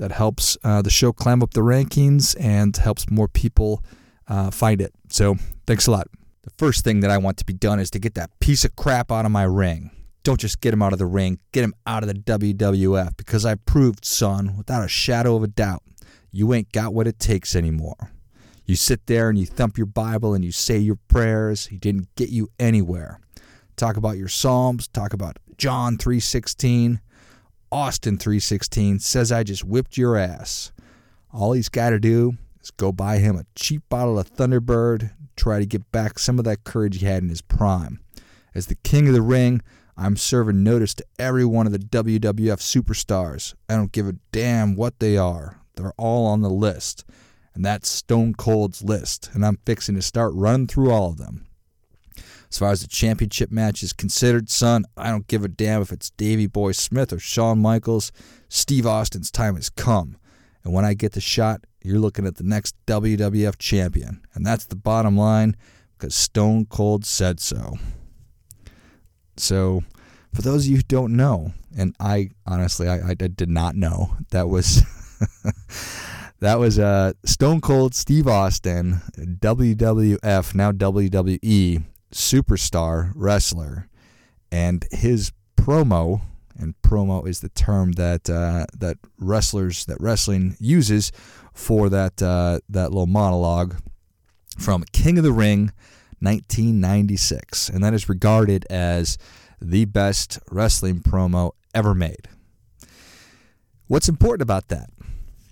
That helps uh, the show climb up the rankings and helps more people uh, find it. So thanks a lot. The first thing that I want to be done is to get that piece of crap out of my ring don't just get him out of the ring, get him out of the WWF because I proved, son, without a shadow of a doubt, you ain't got what it takes anymore. You sit there and you thump your Bible and you say your prayers. He didn't get you anywhere. Talk about your Psalms, talk about John 3:16, Austin 3:16 says I just whipped your ass. All he's got to do is go buy him a cheap bottle of Thunderbird, try to get back some of that courage he had in his prime. As the king of the ring, I'm serving notice to every one of the WWF superstars. I don't give a damn what they are. They're all on the list. And that's Stone Cold's list. And I'm fixing to start running through all of them. As far as the championship match is considered, son, I don't give a damn if it's Davey Boy Smith or Shawn Michaels. Steve Austin's time has come. And when I get the shot, you're looking at the next WWF champion. And that's the bottom line because Stone Cold said so. So, for those of you who don't know, and I honestly I, I did not know that was that was uh, Stone Cold Steve Austin, WWF now WWE superstar wrestler, and his promo and promo is the term that uh, that wrestlers that wrestling uses for that uh, that little monologue from King of the Ring 1996, and that is regarded as the best wrestling promo ever made. What's important about that?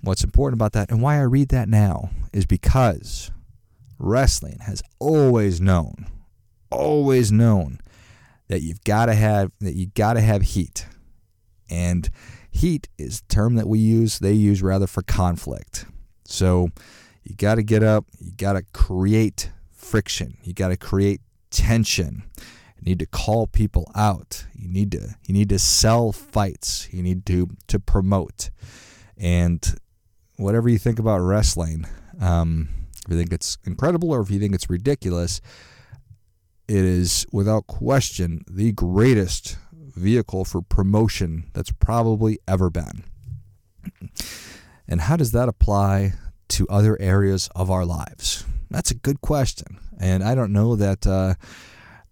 What's important about that and why I read that now is because wrestling has always known, always known that you've got to have that you got to have heat. And heat is a term that we use, they use rather for conflict. So you got to get up, you got to create friction. You got to create tension. You need to call people out. You need to you need to sell fights. You need to to promote. And whatever you think about wrestling, um, if you think it's incredible or if you think it's ridiculous, it is without question the greatest vehicle for promotion that's probably ever been. And how does that apply to other areas of our lives? That's a good question, and I don't know that uh,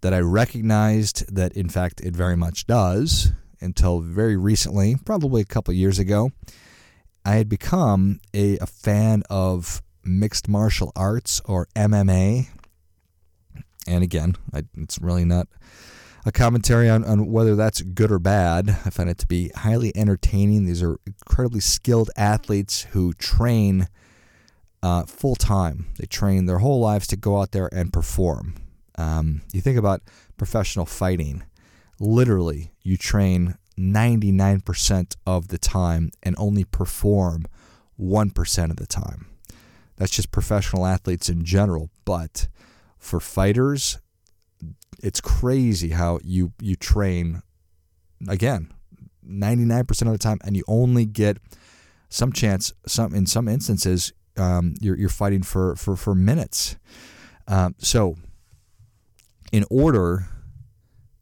that I recognized that in fact it very much does until very recently, probably a couple years ago. I had become a, a fan of mixed martial arts or MMA, and again, I, it's really not a commentary on, on whether that's good or bad. I find it to be highly entertaining. These are incredibly skilled athletes who train uh, full time. They train their whole lives to go out there and perform. Um, you think about professional fighting, literally, you train 99% of the time and only perform 1% of the time. That's just professional athletes in general. But for fighters, it's crazy how you, you train, again, 99% of the time, and you only get some chance, some in some instances, um, you're, you're fighting for, for, for minutes. Um, so, in order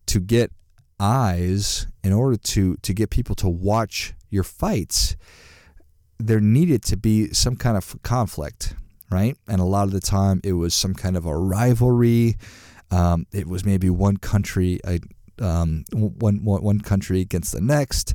to get eyes, in order to, to get people to watch your fights, there needed to be some kind of conflict, right? And a lot of the time it was some kind of a rivalry. Um, it was maybe one country, um, one, one country against the next.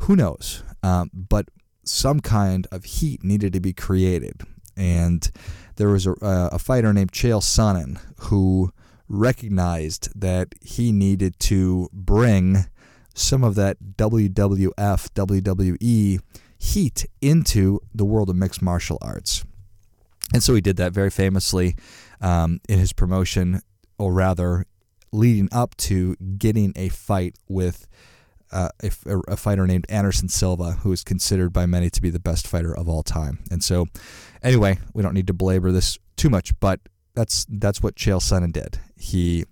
Who knows? Um, but some kind of heat needed to be created. And there was a, a fighter named Chael Sonnen who recognized that he needed to bring some of that WWF, WWE heat into the world of mixed martial arts. And so he did that very famously um, in his promotion, or rather, leading up to getting a fight with uh, a, a, fighter named Anderson Silva, who is considered by many to be the best fighter of all time. And so, anyway, we don't need to belabor this too much, but that's that's what Chael Sonnen did. He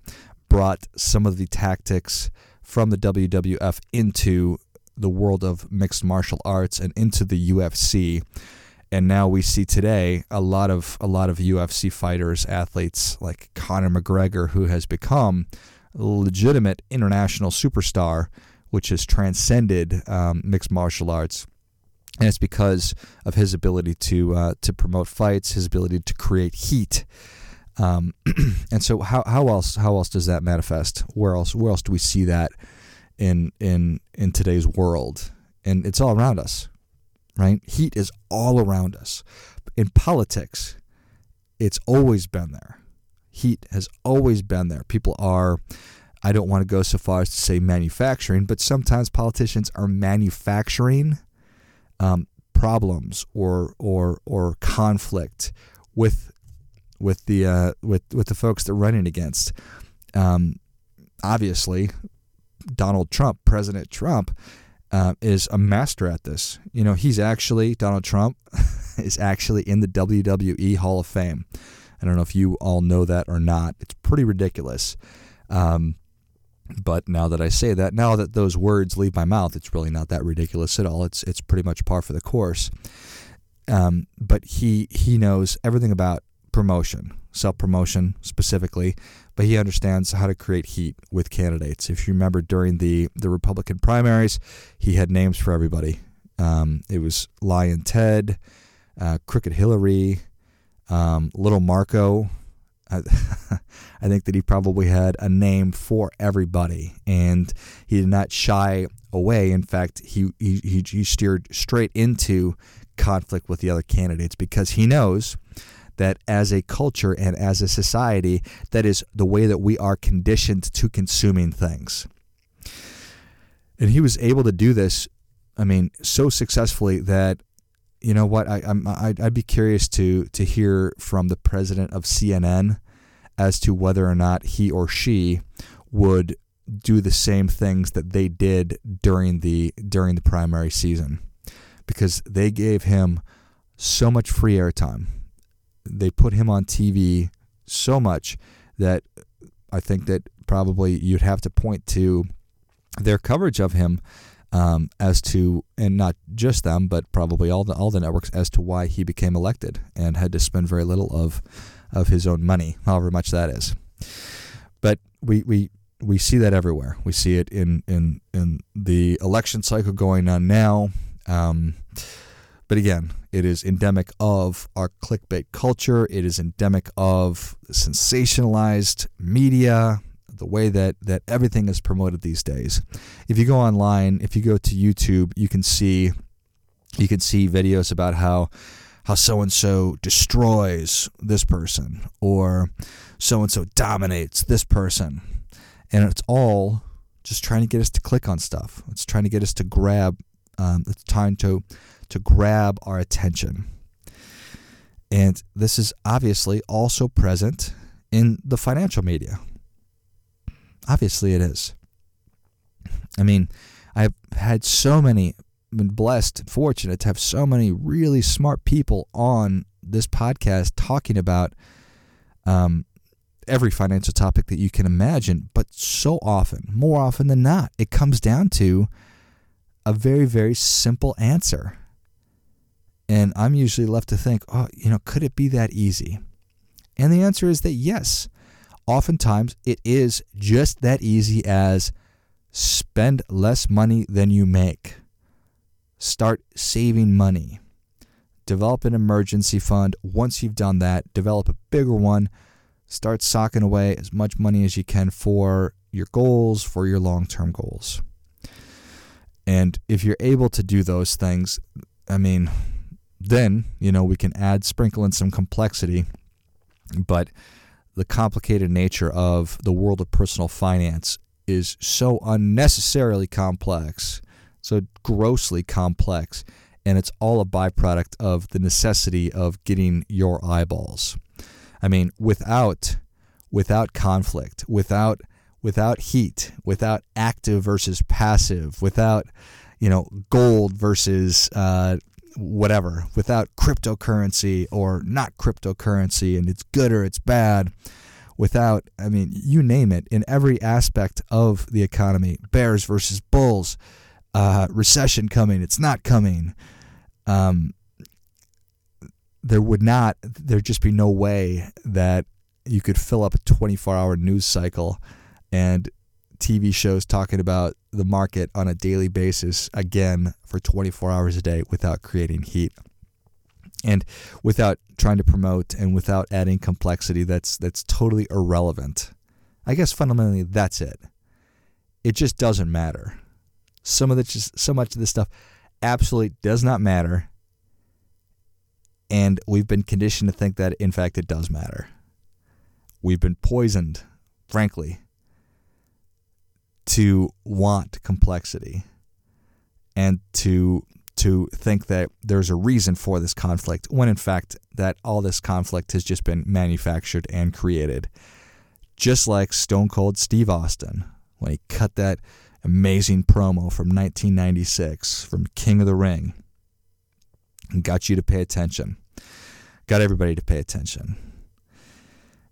brought some of the tactics from the WWF into the world of mixed martial arts and into the UFC. And now we see today a lot of a lot of UFC fighters, athletes like Conor McGregor, who has become a legitimate international superstar, which has transcended um, mixed martial arts. And it's because of his ability to uh, to promote fights, his ability to create heat, um, and so how, how else how else does that manifest? Where else where else do we see that in in in today's world? And it's all around us, right? Heat is all around us. In politics, it's always been there. Heat has always been there. People are I don't want to go so far as to say manufacturing, but sometimes politicians are manufacturing um, problems or or or conflict with with the uh, with with the folks they're running against. Um, obviously, Donald Trump, President Trump, uh, is a master at this. You know, he's actually Donald Trump is actually in the WWE Hall of Fame. I don't know if you all know that or not. It's pretty ridiculous. Um, but now that I say that, now that those words leave my mouth, it's really not that ridiculous at all. It's it's pretty much par for the course. Um, but he he knows everything about promotion, self promotion specifically, but he understands how to create heat with candidates. If you remember during the, the Republican primaries, he had names for everybody. Um, it was Lyin' Ted, uh, Crooked Hillary, um, Little Marco. I, I think that he probably had a name for everybody, and he did not shy away. In fact, he, he, he steered straight into conflict with the other candidates because he knows that as a culture and as a society, that is the way that we are conditioned to consuming things. And he was able to do this, I mean, so successfully that you know what I, I'm I'd, I'd be curious to to hear from the president of CNN as to whether or not he or she would do the same things that they did during the during the primary season because they gave him so much free airtime they put him on TV so much that I think that probably you'd have to point to their coverage of him um, as to, and not just them, but probably all the all the networks as to why he became elected and had to spend very little of of his own money, however much that is. But we we we see that everywhere. We see it in in in the election cycle going on now. Um, but again, it is endemic of our clickbait culture. It is endemic of sensationalized media, the way that, that everything is promoted these days. If you go online, if you go to YouTube, you can see you can see videos about how how so and so destroys this person or so and so dominates this person. And it's all just trying to get us to click on stuff. It's trying to get us to grab um, it's trying to to grab our attention. And this is obviously also present in the financial media. Obviously, it is. I mean, I've had so many, been blessed and fortunate to have so many really smart people on this podcast talking about um, every financial topic that you can imagine. But so often, more often than not, it comes down to a very, very simple answer. And I'm usually left to think, oh, you know, could it be that easy? And the answer is that yes. Oftentimes, it is just that easy as spend less money than you make. Start saving money. Develop an emergency fund. Once you've done that, develop a bigger one. Start socking away as much money as you can for your goals, for your long term goals. And if you're able to do those things, I mean, then, you know, we can add, sprinkle in some complexity. But the complicated nature of the world of personal finance is so unnecessarily complex, so grossly complex, and it's all a byproduct of the necessity of getting your eyeballs. I mean, without without conflict, without without heat, without active versus passive, without you know gold versus uh, whatever, without cryptocurrency or not cryptocurrency, and it's good or it's bad, without I mean you name it in every aspect of the economy, bears versus bulls, uh, recession coming, it's not coming. Um, there would not there'd just be no way that you could fill up a 24 hour news cycle and TV shows talking about the market on a daily basis again for 24 hours a day without creating heat and without trying to promote and without adding complexity that's that's totally irrelevant. I guess fundamentally that's it. It just doesn't matter. Some of the just so much of this stuff absolutely does not matter. And we've been conditioned to think that in fact it does matter. We've been poisoned, frankly, to want complexity and to to think that there's a reason for this conflict when in fact that all this conflict has just been manufactured and created. Just like stone cold steve austin when he cut that amazing promo from 1996 from king of the ring and got you to pay attention got everybody to pay attention.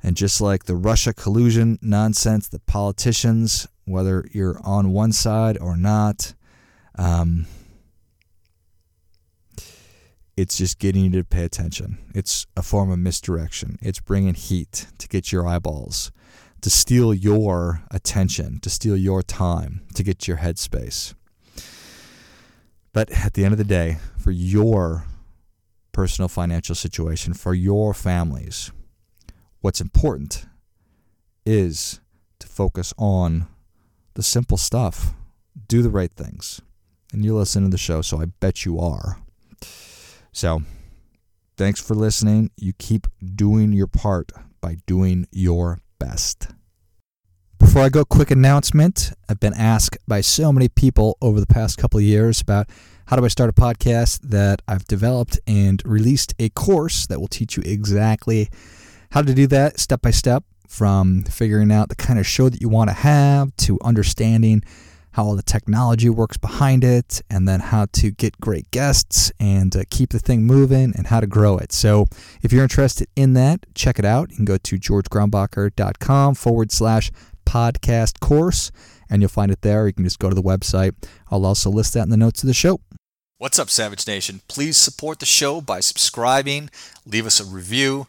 And just like the russia collusion nonsense that politicians whether you're on one side or not. Um, it's just getting you to pay attention. It's a form of misdirection. It's bringing heat to get your eyeballs, to steal your attention, to steal your time, to get your headspace. But at the end of the day, for your personal financial situation, for your families, what's important is to focus on the simple stuff. Do the right things. And you listen to the show, so I bet you are. So, thanks for listening. You keep doing your part by doing your best. Before I go, quick announcement. I've been asked by so many people over the past couple of years about how do I start a podcast that I've developed and released a course that will teach you exactly how to do that step by step from figuring out the kind of show that you want to have to understanding how all the technology works behind it, and then how to get great guests and uh, keep the thing moving and how to grow it. So, if you're interested in that, check it out. You can go to georgegrumbacher.com forward slash podcast course, and you'll find it there. You can just go to the website. I'll also list that in the notes of the show. What's up, Savage Nation? Please support the show by subscribing, leave us a review